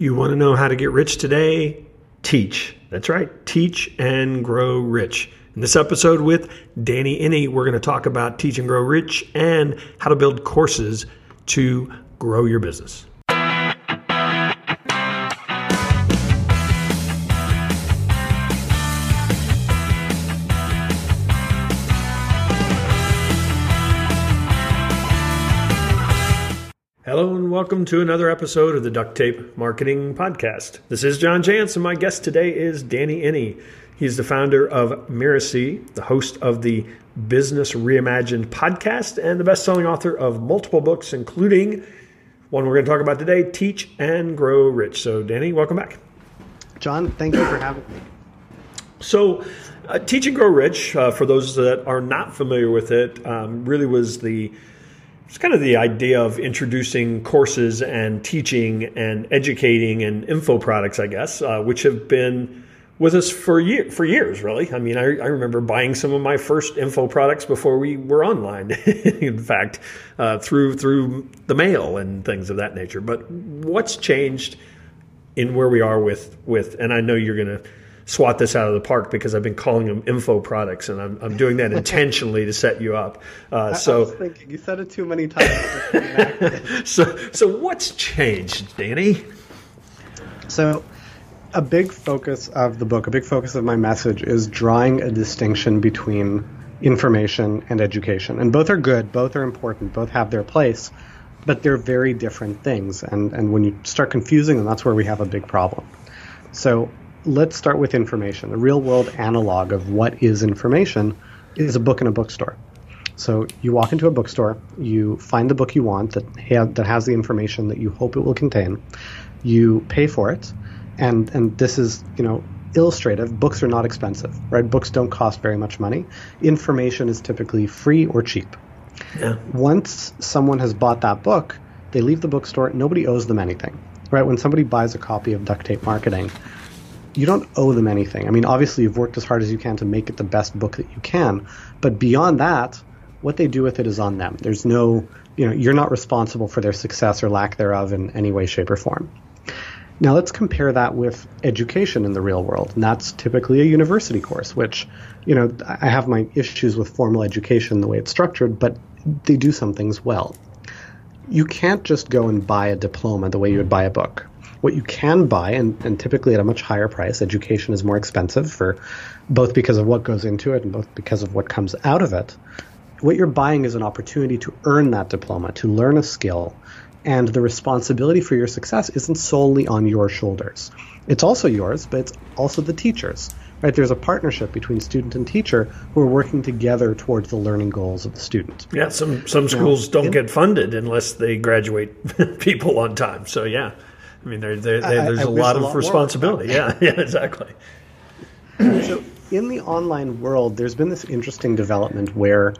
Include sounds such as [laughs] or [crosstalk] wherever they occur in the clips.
You want to know how to get rich today? Teach. That's right. Teach and grow rich. In this episode with Danny Iny, we're going to talk about Teach and Grow Rich and how to build courses to grow your business. Welcome to another episode of the Duct Tape Marketing Podcast. This is John Jantsch, and my guest today is Danny Iny. He's the founder of Mirasee, the host of the Business Reimagined podcast, and the best-selling author of multiple books, including one we're going to talk about today, Teach and Grow Rich. So, Danny, welcome back. John, thank you for having me. So, uh, Teach and Grow Rich, uh, for those that are not familiar with it, um, really was the it's kind of the idea of introducing courses and teaching and educating and info products, I guess, uh, which have been with us for year, for years, really. I mean, I, I, remember buying some of my first info products before we were online. [laughs] in fact, uh, through through the mail and things of that nature. But what's changed in where we are with with? And I know you're going to swat this out of the park because I've been calling them info products, and I'm, I'm doing that [laughs] intentionally to set you up. Uh, so, I was thinking you said it too many times. [laughs] so, so what's changed, Danny? So, a big focus of the book, a big focus of my message, is drawing a distinction between information and education, and both are good, both are important, both have their place. But they're very different things, and, and when you start confusing them, that's where we have a big problem. So let's start with information. The real world analog of what is information is a book in a bookstore. So you walk into a bookstore, you find the book you want that ha- that has the information that you hope it will contain. You pay for it, and and this is you know illustrative. Books are not expensive, right? Books don't cost very much money. Information is typically free or cheap. Yeah. Once someone has bought that book, they leave the bookstore. Nobody owes them anything, right? When somebody buys a copy of Duct Tape Marketing, you don't owe them anything. I mean, obviously, you've worked as hard as you can to make it the best book that you can, but beyond that, what they do with it is on them. There's no, you know, you're not responsible for their success or lack thereof in any way, shape, or form. Now, let's compare that with education in the real world, and that's typically a university course, which, you know, I have my issues with formal education the way it's structured, but they do some things well. You can't just go and buy a diploma the way you would buy a book what you can buy, and, and typically at a much higher price, education is more expensive for both because of what goes into it and both because of what comes out of it. What you're buying is an opportunity to earn that diploma, to learn a skill, and the responsibility for your success isn't solely on your shoulders. It's also yours, but it's also the teacher's. Right? There's a partnership between student and teacher who are working together towards the learning goals of the student. Yeah, some some schools now, don't in, get funded unless they graduate [laughs] people on time. So yeah. I mean, there, there, there there's I, a lot a of lot responsibility. Yeah, [laughs] yeah, exactly. so, in the online world, there's been this interesting development where,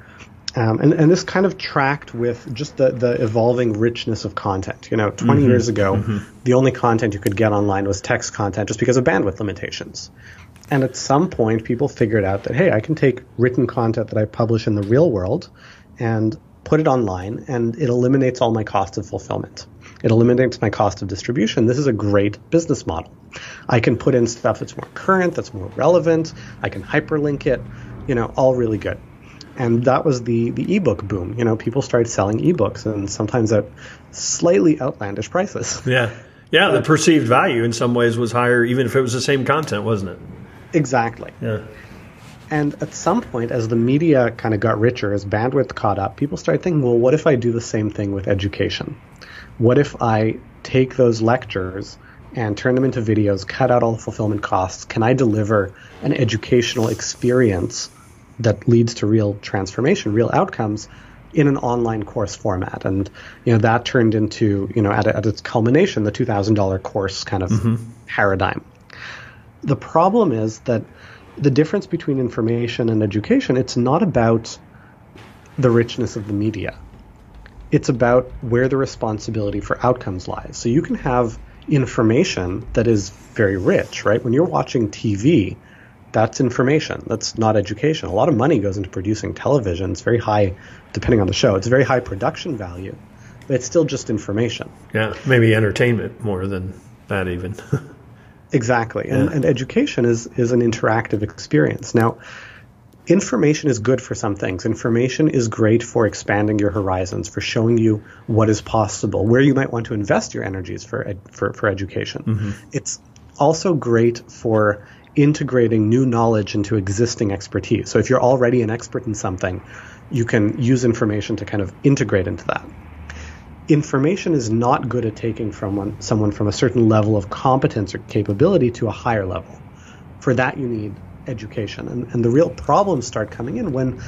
um, and, and this kind of tracked with just the, the evolving richness of content. You know, 20 mm-hmm. years ago, mm-hmm. the only content you could get online was text content just because of bandwidth limitations. And at some point, people figured out that, hey, I can take written content that I publish in the real world and put it online, and it eliminates all my cost of fulfillment. It eliminates my cost of distribution. This is a great business model. I can put in stuff that's more current, that's more relevant. I can hyperlink it, you know, all really good. And that was the the ebook boom. You know, people started selling ebooks and sometimes at slightly outlandish prices. [laughs] Yeah. Yeah, the perceived value in some ways was higher even if it was the same content, wasn't it? Exactly. Yeah. And at some point, as the media kind of got richer, as bandwidth caught up, people started thinking, well, what if I do the same thing with education? What if I take those lectures and turn them into videos, cut out all the fulfillment costs? Can I deliver an educational experience that leads to real transformation, real outcomes in an online course format? And you know that turned into you know at, at its culmination the two thousand dollar course kind of mm-hmm. paradigm. The problem is that the difference between information and education it's not about the richness of the media it's about where the responsibility for outcomes lies. So you can have information that is very rich, right? When you're watching TV, that's information. That's not education. A lot of money goes into producing television. It's very high, depending on the show. It's very high production value, but it's still just information. Yeah, maybe entertainment more than that even. [laughs] exactly, and, and education is is an interactive experience. Now, information is good for some things. Information is great for expanding your horizons, for showing you what is possible, where you might want to invest your energies for ed, for, for education. Mm-hmm. It's also great for integrating new knowledge into existing expertise. So if you're already an expert in something, you can use information to kind of integrate into that. Information is not good at taking from one, someone from a certain level of competence or capability to a higher level. For that, you need education. And, and the real problems start coming in when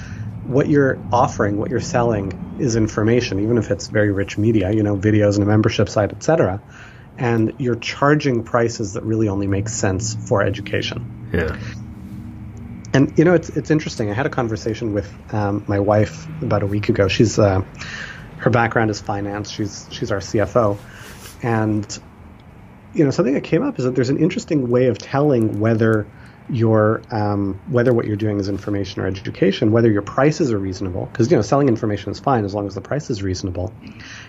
what you're offering, what you're selling is information, even if it's very rich media, you know, videos and a membership site, etc. And you're charging prices that really only make sense for education. Yeah. And you know, it's it's interesting. I had a conversation with um, my wife about a week ago. She's uh, her background is finance. She's she's our CFO, and you know, something that came up is that there's an interesting way of telling whether your um, whether what you're doing is information or education, whether your prices are reasonable. Because you know, selling information is fine as long as the price is reasonable,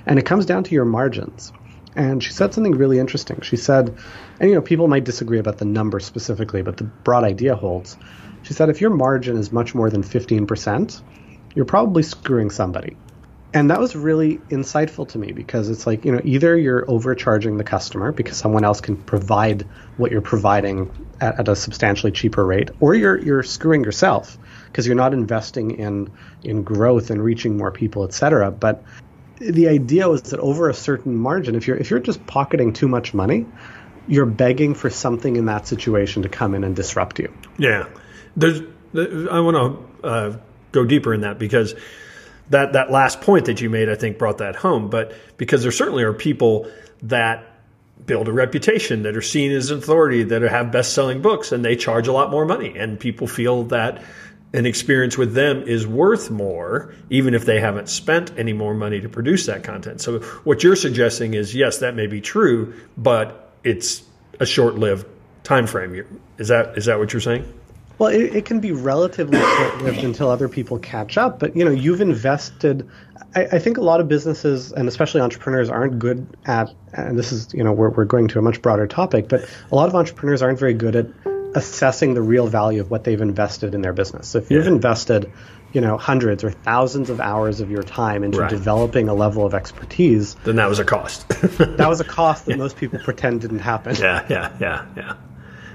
and it comes down to your margins. And she said something really interesting. She said, and you know, people might disagree about the number specifically, but the broad idea holds. She said, if your margin is much more than 15%, you're probably screwing somebody. And that was really insightful to me because it's like, you know, either you're overcharging the customer because someone else can provide what you're providing at, at a substantially cheaper rate, or you're you're screwing yourself because you're not investing in in growth and reaching more people, et cetera. But the idea was that over a certain margin, if you're if you're just pocketing too much money, you're begging for something in that situation to come in and disrupt you. Yeah, there's. I want to uh, go deeper in that because that that last point that you made, I think, brought that home. But because there certainly are people that build a reputation that are seen as an authority that have best-selling books, and they charge a lot more money, and people feel that an experience with them is worth more, even if they haven't spent any more money to produce that content. So what you're suggesting is, yes, that may be true, but it's a short-lived time frame. Is that is that what you're saying? Well, it, it can be relatively short-lived [clears throat] until other people catch up. But you know, you've invested. I, I think a lot of businesses, and especially entrepreneurs, aren't good at. And this is, you know, we're we're going to a much broader topic, but a lot of entrepreneurs aren't very good at assessing the real value of what they've invested in their business. So if you've Yeah. invested, you know, hundreds or thousands of hours of your time into Right. developing a level of expertise, Then that was a cost. [laughs] that was a cost that [laughs] most people pretend didn't happen. Yeah, yeah, yeah, yeah.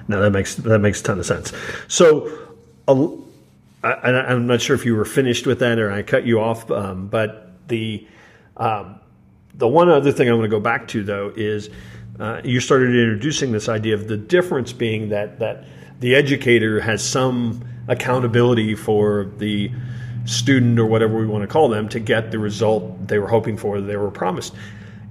No, that makes that makes a ton of sense. So, I'm not sure if you were finished with that or I cut you off, um, but the um, the one other thing I want to go back to though is uh, you started introducing this idea of the difference being that that the educator has some accountability for the student or whatever we want to call them to get the result they were hoping for, they were promised.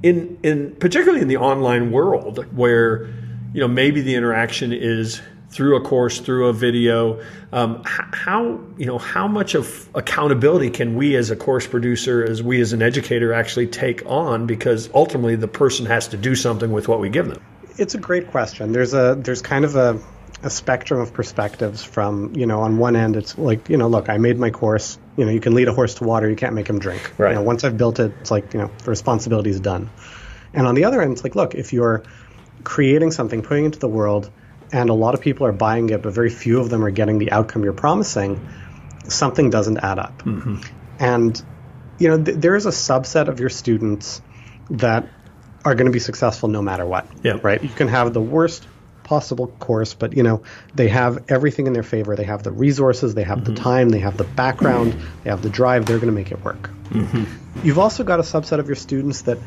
In in particularly in the online world where you know maybe the interaction is through a course, through a video. Um, how you know how much of accountability can we as a course producer, as we as an educator, actually take on? Because ultimately, the person has to do something with what we give them. It's a great question. There's a there's kind of a, a spectrum of perspectives from, you know, on one end it's like, you know, look, I made my course, you know, you can lead a horse to water, you can't make him drink. Right. You know, once I've built it, it's like, you know, the responsibility is done. And on the other end, it's like, look, if you're creating something, putting it into the world, and a lot of people are buying it, but very few of them are getting the outcome you're promising, something doesn't add up. Mm-hmm. And you know, th- there is a subset of your students that are going to be successful no matter what. Yeah. Right. You can have the worst possible course, but you know they have everything in their favor. They have the resources, they have the mm-hmm. time, they have the background, they have the drive. They're going to make it work. Mm-hmm. You've also got a subset of your students that.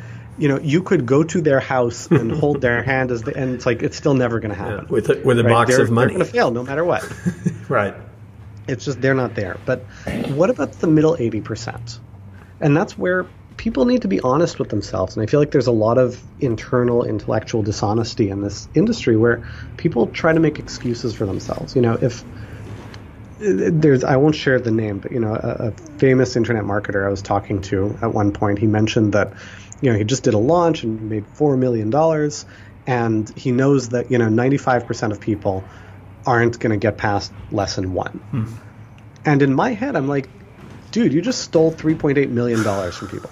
You know, you could go to their house and [laughs] hold their hand as the, and it's like it's still never going to happen. with a, with a Right? box They're- of money, They're going to fail no matter what. [laughs] right? It's just they're not there. But what about the middle 80%? And that's where people need to be honest with themselves. And I feel like there's a lot of internal intellectual dishonesty in this industry where people try to make excuses for themselves. You know, if there's, I won't share the name, but you know, a, a famous internet marketer I was talking to at one point, he mentioned that, you know, he just did a launch and made $4 million. And he knows that, you know, 95% of people aren't going to get past lesson one. Hmm. And in my head, I'm like, dude, you just stole 3.8 million dollars from people.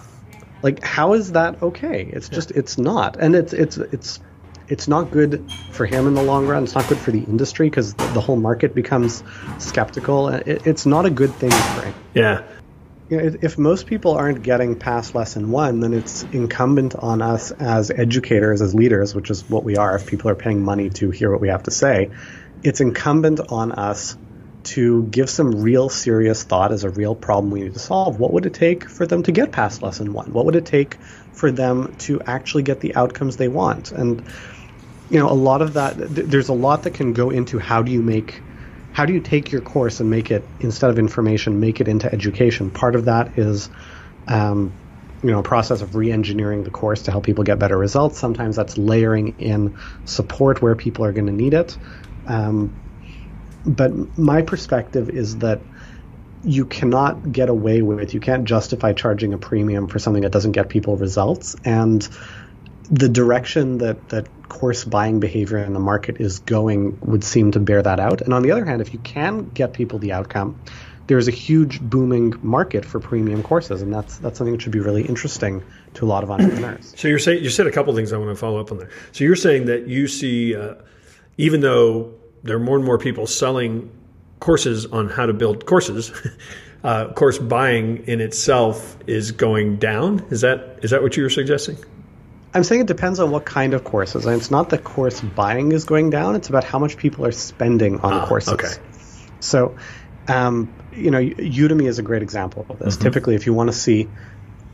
Like, how is that okay? It's just, it's not, and it's, it's, it's, it's not good for him in the long run. It's not good for the industry because the, the, whole market becomes skeptical. It, it's not a good thing for him. Yeah. You know, if, most people aren't getting past lesson one, then it's incumbent on us as educators, as leaders, which is what we are. If people are paying money to hear what we have to say, it's incumbent on us to give some real serious thought as a real problem we need to solve. What would it take for them to get past lesson one? What would it take for them to actually get the outcomes they want? And you know, a lot of that. Th- there's a lot that can go into how do you make, how do you take your course and make it instead of information, make it into education. Part of that is. Um, you know, a process of re-engineering the course to help people get better results. Sometimes that's layering in support where people are going to need it. Um, but my perspective is that you cannot get away with you can't justify charging a premium for something that doesn't get people results and the direction that that course buying behavior in the market is going would seem to bear that out and on the other hand if you can get people the outcome there's a huge booming market for premium courses and that's that's something that should be really interesting to a lot of entrepreneurs so you're saying you said a couple things i want to follow up on there so you're saying that you see uh, even though there are more and more people selling courses on how to build courses. [laughs] uh, course buying in itself is going down. Is that is that what you were suggesting? I'm saying it depends on what kind of courses. And it's not that course buying is going down. It's about how much people are spending on ah, courses. Okay. So, um, you know, Udemy is a great example of this. Mm-hmm. Typically, if you want to see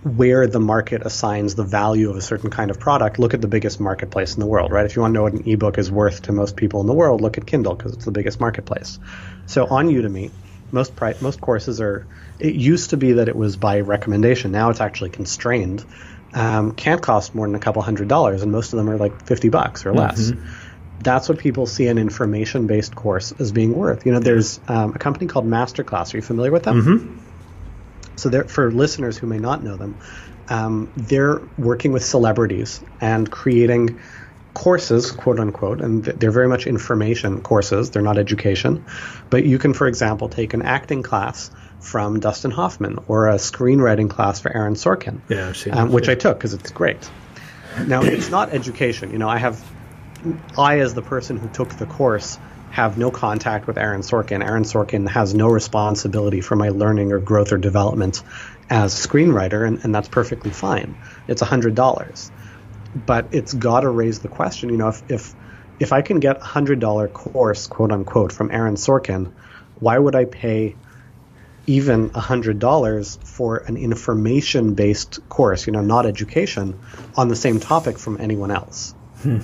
where the market assigns the value of a certain kind of product, look at the biggest marketplace in the world, right? If you want to know what an ebook is worth to most people in the world, look at Kindle because it's the biggest marketplace. So on Udemy, most pri- most courses are. It used to be that it was by recommendation. Now it's actually constrained. Um, can't cost more than a couple hundred dollars, and most of them are like fifty bucks or less. Mm-hmm. That's what people see an information-based course as being worth. You know, there's um, a company called Masterclass. Are you familiar with them? Mm-hmm. So, for listeners who may not know them, um, they're working with celebrities and creating courses, quote unquote, and they're very much information courses. They're not education. But you can, for example, take an acting class from Dustin Hoffman or a screenwriting class for Aaron Sorkin, yeah, um, which I took because it's great. Now, it's not education. You know, I have, I as the person who took the course, have no contact with Aaron Sorkin. Aaron Sorkin has no responsibility for my learning or growth or development as a screenwriter, and, and that's perfectly fine. It's hundred dollars, but it's got to raise the question. You know, if if if I can get a hundred dollar course, quote unquote, from Aaron Sorkin, why would I pay even a hundred dollars for an information based course? You know, not education on the same topic from anyone else. Hmm.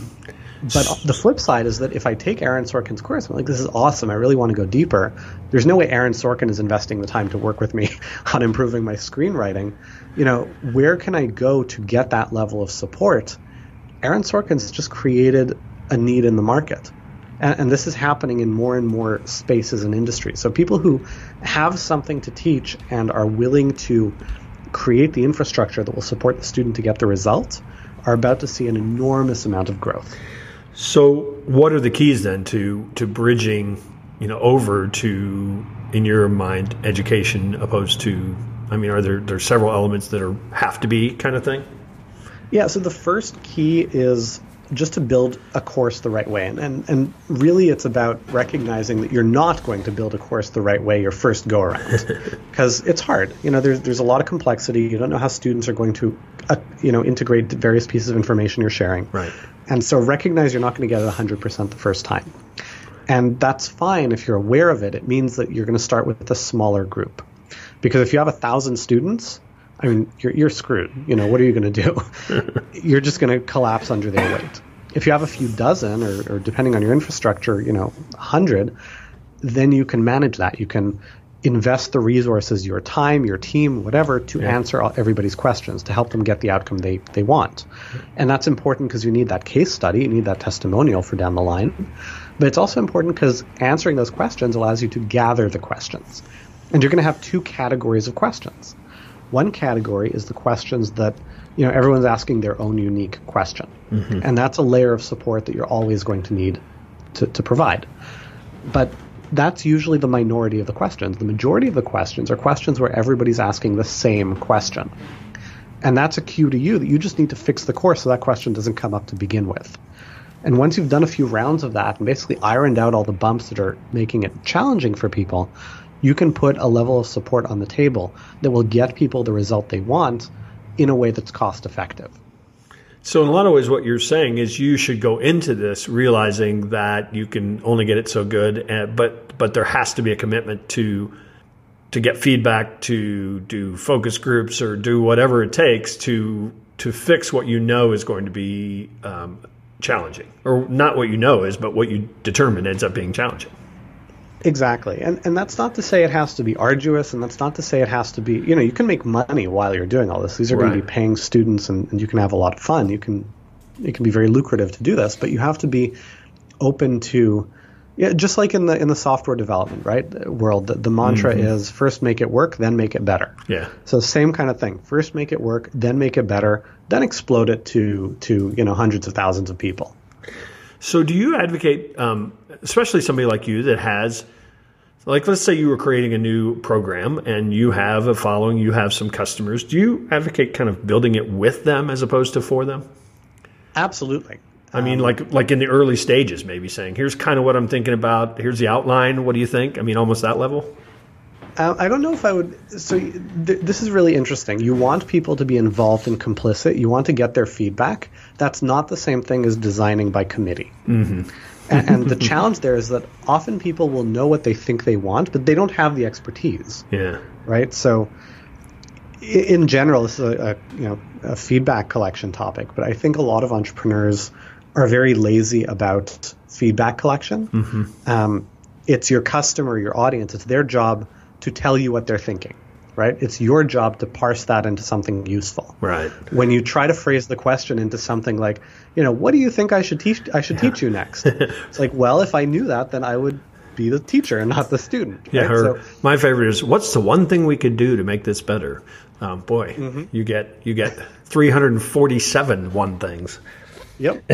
But the flip side is that if I take Aaron Sorkin's course, I'm like, this is awesome. I really want to go deeper. There's no way Aaron Sorkin is investing the time to work with me [laughs] on improving my screenwriting. You know, where can I go to get that level of support? Aaron Sorkin's just created a need in the market. And, and this is happening in more and more spaces and industries. So people who have something to teach and are willing to create the infrastructure that will support the student to get the result are about to see an enormous amount of growth. So, what are the keys then to to bridging, you know, over to, in your mind, education opposed to? I mean, are there there several elements that are have to be kind of thing? Yeah. So the first key is just to build a course the right way, and and, and really it's about recognizing that you're not going to build a course the right way your first go around, [laughs] because it's hard. You know, there's there's a lot of complexity. You don't know how students are going to, uh, you know, integrate various pieces of information you're sharing. Right. And so recognize you're not going to get it 100% the first time. And that's fine if you're aware of it. It means that you're going to start with a smaller group. Because if you have a thousand students, I mean, you're, you're screwed. You know, what are you going to do? [laughs] you're just going to collapse under their weight. If you have a few dozen, or, or depending on your infrastructure, you know, hundred, then you can manage that. You can invest the resources, your time, your team, whatever, to yeah. answer all, everybody's questions, to help them get the outcome they, they want. And that's important because you need that case study, you need that testimonial for down the line. But it's also important because answering those questions allows you to gather the questions. And you're going to have two categories of questions. One category is the questions that you know everyone's asking their own unique question, mm-hmm. and that's a layer of support that you're always going to need to, to provide. But that's usually the minority of the questions. The majority of the questions are questions where everybody's asking the same question. And that's a cue to you that you just need to fix the course so that question doesn't come up to begin with. And once you've done a few rounds of that and basically ironed out all the bumps that are making it challenging for people, you can put a level of support on the table that will get people the result they want in a way that's cost effective. So, in a lot of ways, what you're saying is you should go into this realizing that you can only get it so good, and, but but there has to be a commitment to to get feedback, to do focus groups, or do whatever it takes to to fix what you know is going to be um, challenging, or not what you know is, but what you determine ends up being challenging. Exactly. And and that's not to say it has to be arduous and that's not to say it has to be you know, you can make money while you're doing all this. These are right. going to be paying students and, and you can have a lot of fun. You can it can be very lucrative to do this, but you have to be open to yeah, just like in the in the software development right world, the, the mantra mm-hmm. is first make it work, then make it better. Yeah. So same kind of thing. First make it work, then make it better, then explode it to to you know hundreds of thousands of people. So, do you advocate, um, especially somebody like you that has, like, let's say you were creating a new program and you have a following, you have some customers. Do you advocate kind of building it with them as opposed to for them? Absolutely. I mean, um, like like in the early stages, maybe saying, "Here's kind of what I'm thinking about. Here's the outline. What do you think?" I mean, almost that level. Uh, I don't know if I would. So th- this is really interesting. You want people to be involved and complicit. You want to get their feedback. That's not the same thing as designing by committee. Mm-hmm. and, and the [laughs] challenge there is that often people will know what they think they want, but they don't have the expertise. Yeah. Right. So in general, this is a, a you know a feedback collection topic, but I think a lot of entrepreneurs are very lazy about feedback collection. Mm-hmm. Um, it's your customer, your audience. It's their job to tell you what they're thinking, right? It's your job to parse that into something useful. Right. When you try to phrase the question into something like, you know, what do you think I should teach I should yeah. teach you next? [laughs] it's like, well, if I knew that, then I would be the teacher and not the student. Yeah, right? so, my favorite is what's the one thing we could do to make this better? Um, boy, mm-hmm. you get you get 347 one things. Yep. [laughs]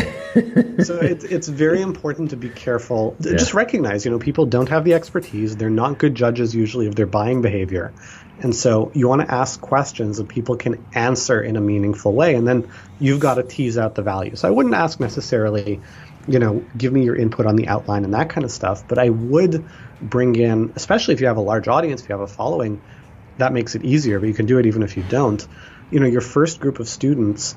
so it's it's very important to be careful. Yeah. Just recognize, you know, people don't have the expertise. They're not good judges usually of their buying behavior. And so you want to ask questions that people can answer in a meaningful way. And then you've got to tease out the value. So I wouldn't ask necessarily, you know, give me your input on the outline and that kind of stuff. But I would bring in, especially if you have a large audience, if you have a following, that makes it easier, but you can do it even if you don't. You know, your first group of students,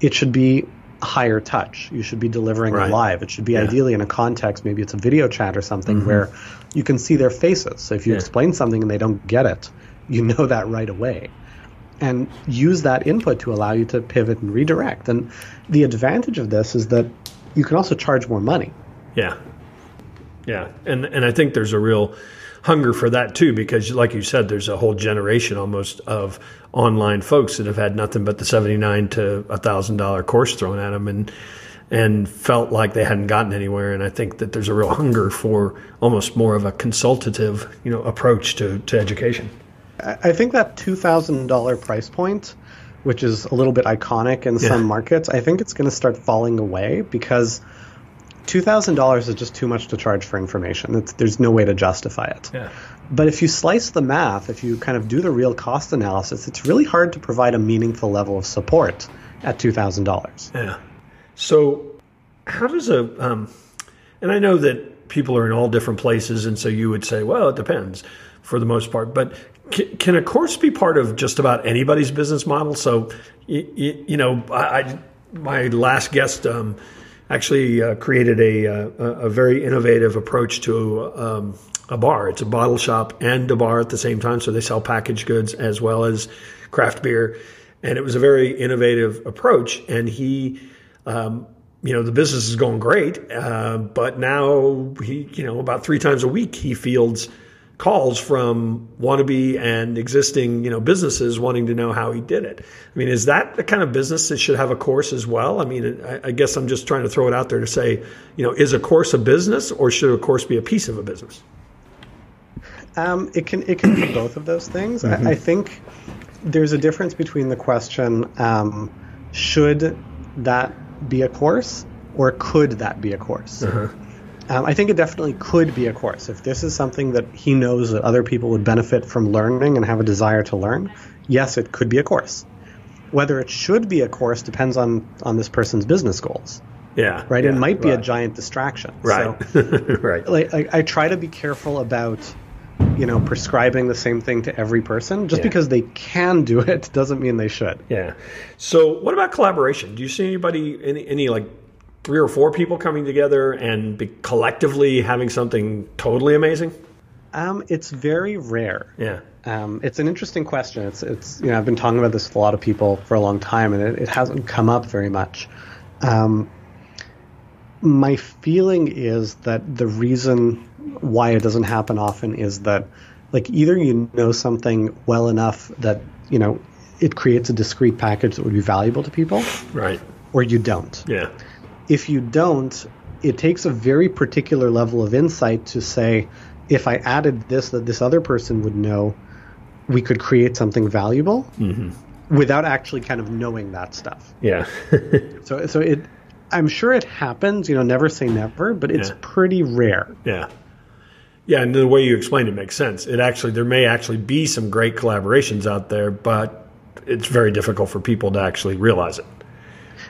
it should be higher touch. You should be delivering right. live. It should be yeah. ideally in a context, maybe it's a video chat or something mm-hmm. where you can see their faces. So if you yeah. explain something and they don't get it, you know that right away. And use that input to allow you to pivot and redirect. And the advantage of this is that you can also charge more money. Yeah. Yeah. And and I think there's a real hunger for that too, because like you said, there's a whole generation almost of online folks that have had nothing but the seventy nine to a thousand dollar course thrown at them, and and felt like they hadn't gotten anywhere. And I think that there's a real hunger for almost more of a consultative, you know, approach to, to education. I think that two thousand dollar price point, which is a little bit iconic in yeah. some markets, I think it's going to start falling away because two thousand dollars is just too much to charge for information. It's, there's no way to justify it. Yeah. But if you slice the math, if you kind of do the real cost analysis, it's really hard to provide a meaningful level of support at two thousand dollars. Yeah. So, how does a um, and I know that people are in all different places, and so you would say, well, it depends for the most part. But can, a course be part of just about anybody's business model? So, you, you know, I, I, my last guest. Um, actually uh, created a, uh, a, a, very innovative approach to um, a bar. It's a bottle shop and a bar at the same time, so they sell packaged goods as well as craft beer. And it was a very innovative approach. And he, um, you know, the business is going great, uh, but now he, you know, about three times a week he fields calls from wannabe and existing, you know, businesses wanting to know how he did it. I mean, is that the kind of business that should have a course as well? I mean, I, I guess I'm just trying to throw it out there to say, you know, is a course a business or should a course be a piece of a business? Um, it can it can be both of those things. Mm-hmm. I, I, think there's a difference between the question um, should that be a course or could that be a course. Uh-huh. Um, I think it definitely could be a course. If this is something that he knows that other people would benefit from learning and have a desire to learn, yes, it could be a course. Whether it should be a course depends on, on this person's business goals. Yeah. Right. yeah, it might be a giant distraction. Right. So, [laughs] right. like, I, I try to be careful about, you know, prescribing the same thing to every person. Just Yeah. because they can do it doesn't mean they should. Yeah. So, what about collaboration? Do you see anybody, any, any like three or four people coming together and collectively having something totally amazing? Um, it's very rare. Yeah. Um, it's an interesting question. It's, it's, you know, I've been talking about this with a lot of people for a long time, and it, it hasn't come up very much. Um, my feeling is that the reason why it doesn't happen often is that, like, either you know something well enough that you know it creates a discrete package that would be valuable to people, Right. or you don't Yeah. If you don't, it takes a very particular level of insight to say, if I added this that this other person would know, we could create something valuable mm-hmm. without actually kind of knowing that stuff. Yeah. [laughs] So, so it, I'm sure it happens. You know, never say never, but it's Yeah. pretty rare. yeah. Yeah. And the way you explained it makes sense. It actually, there may actually be some great collaborations out there, but it's very difficult for people to actually realize it.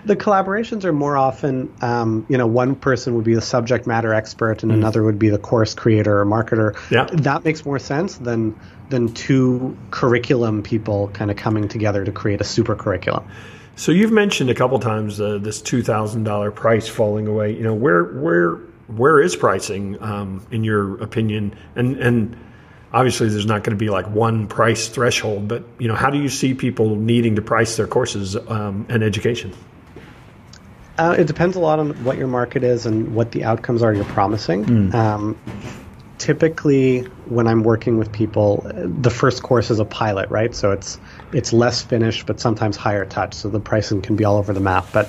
The collaborations are more often, um, you know, one person would be the subject matter expert and another would be the course creator or marketer. Yeah. That makes more sense than than two curriculum people kind of coming together to create a super curriculum. So you've mentioned a couple times uh, this two thousand dollar price falling away. You know where where where is pricing um, in your opinion? And and obviously there's not going to be like one price threshold, but you know how do you see people needing to price their courses um, and education? Uh, it depends a lot on what your market is and what the outcomes are you're promising. Um, typically, when I'm working with people, the first course is a pilot, right? So it's it's less finished, but sometimes higher touch. So the pricing can be all over the map. But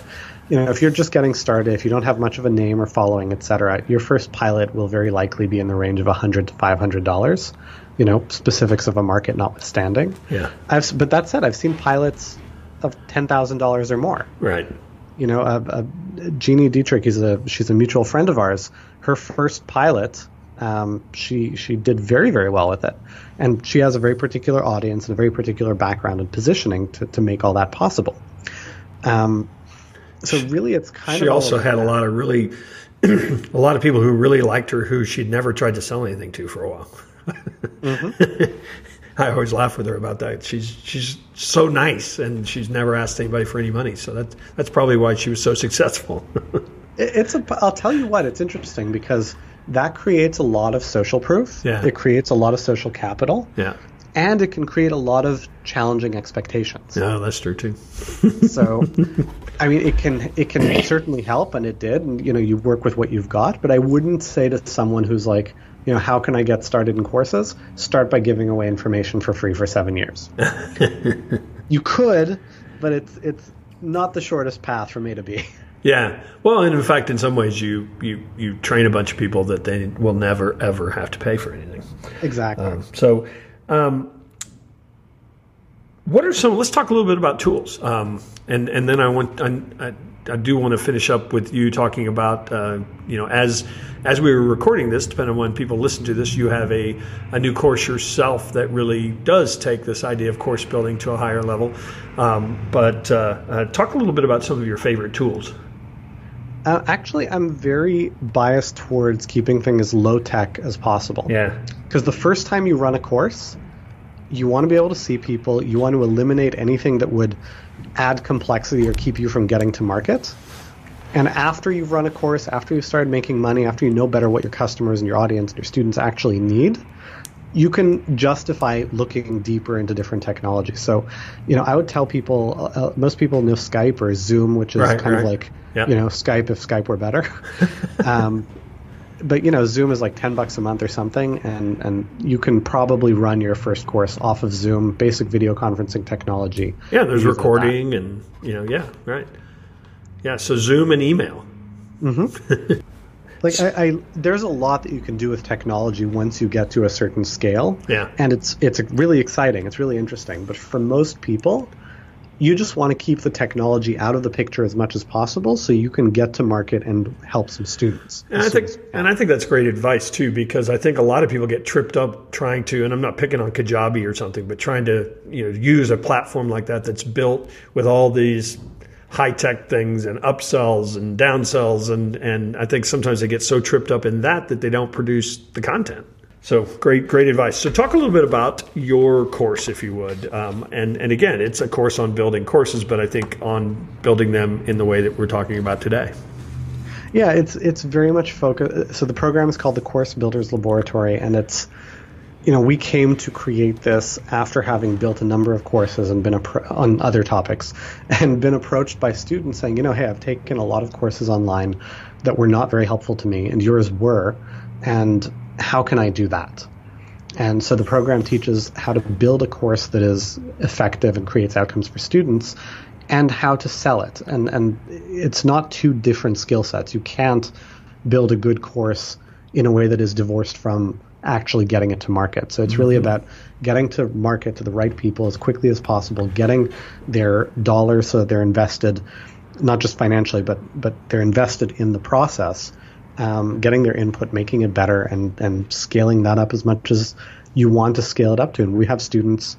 you know, if you're just getting started, if you don't have much of a name or following, et cetera, your first pilot will very likely be in the range of 100 to 500 dollars. You know, specifics of a market notwithstanding. Yeah, I've, but that said, I've seen pilots of ten thousand dollars or more right. You know, uh, uh, Jeannie Dietrich is a she's a mutual friend of ours. Her first pilot, um, she she did very very well with it, and she has a very particular audience and a very particular background and positioning to to make all that possible. Um, so really, it's kind She of all also had a lot of really [clears throat] a lot of people who really liked her who she'd never tried to sell anything to for a while. [laughs] I always laugh with her about that. She's she's so nice, and she's never asked anybody for any money. So that's that's probably why she was so [laughs] successful. It- It's a. I'll tell you what. It's interesting because that creates a lot of social proof. Yeah. It creates a lot of social capital, yeah, and it can create a lot of challenging expectations. no, that's true too. [laughs] So, I mean, it can it can certainly help, and it did. And you know, you work with what you've got. But I wouldn't say to someone who's like, you know, how can I get started in courses? Start by giving away information for free for seven years. [laughs] you could, but it's it's not the shortest path from A to B. Yeah. Well, and in fact, in some ways, you you you train a bunch of people that they will never ever have to pay for anything. exactly. So, um, what are some? Let's talk a little bit about tools, um, and and then I want I, I, I do want to finish up with you talking about uh, you know as as we were recording this, depending on when people listen to this, you have a a new course yourself that really does take this idea of course building to a higher level. Um, but uh, uh, talk a little bit about some of your favorite tools. Uh, actually, I'm very biased towards keeping things as low tech as possible. Yeah. Because the first time you run a course, you want to be able to see people. You want to eliminate anything that would add complexity or keep you from getting to market. And after you've run a course, after you've started making money, after you know better what your customers and your audience and your students actually need, you can justify looking deeper into different technologies. So, you know, I would tell people, uh, most people know Skype or Zoom, which is Right, kind right. of like, Yeah. you know, Skype if Skype were better. [laughs] um, but you know, Zoom is like ten bucks a month or something, and and you can probably run your first course off of Zoom, basic video conferencing technology. Yeah, there's recording and you know, yeah, right. Yeah, so Zoom and email. Mm-hmm. [laughs] Like I, I, there's a lot that you can do with technology once you get to a certain scale. Yeah. and it's it's really exciting. It's really interesting. But for most people, you just want to keep the technology out of the picture as much as possible, so you can get to market and help some students. And I think, and I think that's great advice too, because I think a lot of people get tripped up trying to, and I'm not picking on Kajabi or something, but trying to, you know, use a platform like that that's built with all these high tech things and upsells and downsells and and I think sometimes they get so tripped up in that that they don't produce the content. So great, great advice. So talk a little bit about your course, if you would. Um, and and again, it's a course on building courses, but I think on building them in the way that we're talking about today. Yeah, it's it's very much focused. So the program is called the Course Builders Laboratory, and it's you know we came to create this after having built a number of courses and been appro- on other topics, [laughs] and been approached by students saying, you know, hey, I've taken a lot of courses online that were not very helpful to me, and yours were, and how can I do that? And so the program teaches how to build a course that is effective and creates outcomes for students and how to sell it. And, and it's not two different skill sets. You can't build a good course in a way that is divorced from actually getting it to market. So it's really mm-hmm. about getting to market to the right people as quickly as possible, getting their dollars so that they're invested, not just financially, but, but they're invested in the process um, getting their input, making it better, and and scaling that up as much as you want to scale it up to. And we have students.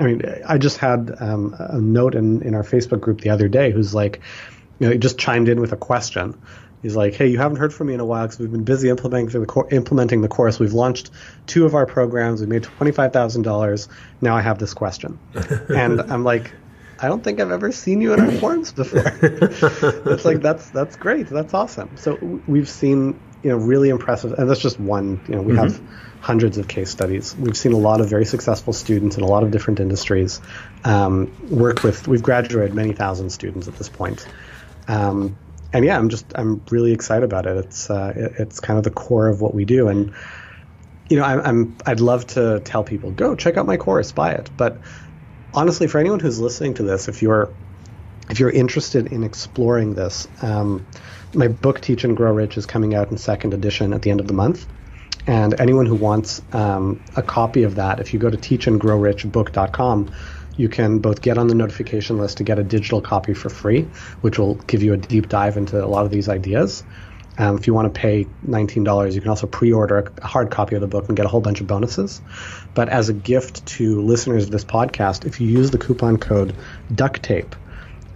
I mean, I just had um, a note in in our Facebook group the other day who's like, you know, he just chimed in with a question. He's like, "Hey, you haven't heard from me in a while because we've been busy implementing the cor- implementing the course. We've launched two of our programs. We made twenty five thousand dollars. Now I have this question." [laughs] and I'm like, I don't think I've ever seen you in our forums before. [laughs] it's like that's that's great. That's awesome. So we've seen you know really impressive, and that's just one. You know, we mm-hmm. have hundreds of case studies. We've seen a lot of very successful students in a lot of different industries. Um, work with we've graduated many thousand students at this point. Um, and yeah, I'm just I'm really excited about it. It's uh, it, it's kind of the core of what we do, and you know I, I'm I'd love to tell people go check out my course, buy it, but honestly, for anyone who's listening to this, if you're if you're interested in exploring this, um, my book Teach and Grow Rich is coming out in second edition at the end of the month. And anyone who wants um, a copy of that, if you go to teachandgrowrichbook.com, you can both get on the notification list to get a digital copy for free, which will give you a deep dive into a lot of these ideas. Um, if you want to pay $19, you can also pre order a hard copy of the book and get a whole bunch of bonuses. But as a gift to listeners of this podcast, if you use the coupon code DUCTAPE,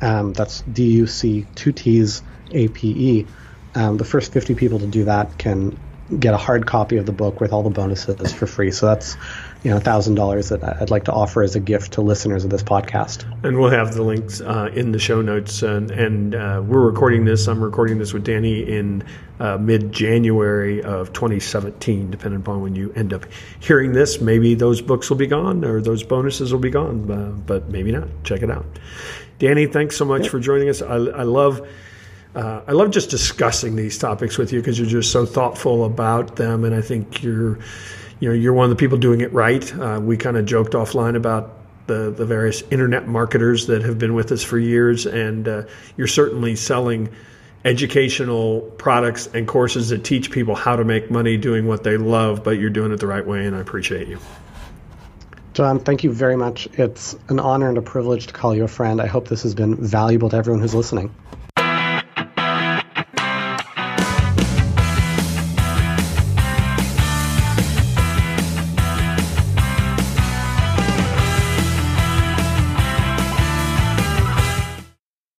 um, that's D U C two T's A P E, um, the first 50 people to do that can get a hard copy of the book with all the bonuses for free. So that's you know thousand dollars that I'd like to offer as a gift to listeners of this podcast. And we'll have the links uh, in the show notes. And, and uh, we're recording this. I'm recording this with Danny in uh, mid January of 2017, depending upon when you end up hearing this. Maybe those books will be gone or those bonuses will be gone, uh, but maybe not. Check it out. Danny, thanks so much yeah. for joining us. I, I love. Uh, I love just discussing these topics with you because you're just so thoughtful about them, and I think you're you know, you're one of the people doing it right. Uh, we kind of joked offline about the, the various internet marketers that have been with us for years, and uh, you're certainly selling educational products and courses that teach people how to make money doing what they love, but you're doing it the right way, and I appreciate you. John, thank you very much. It's an honor and a privilege to call you a friend. I hope this has been valuable to everyone who's listening.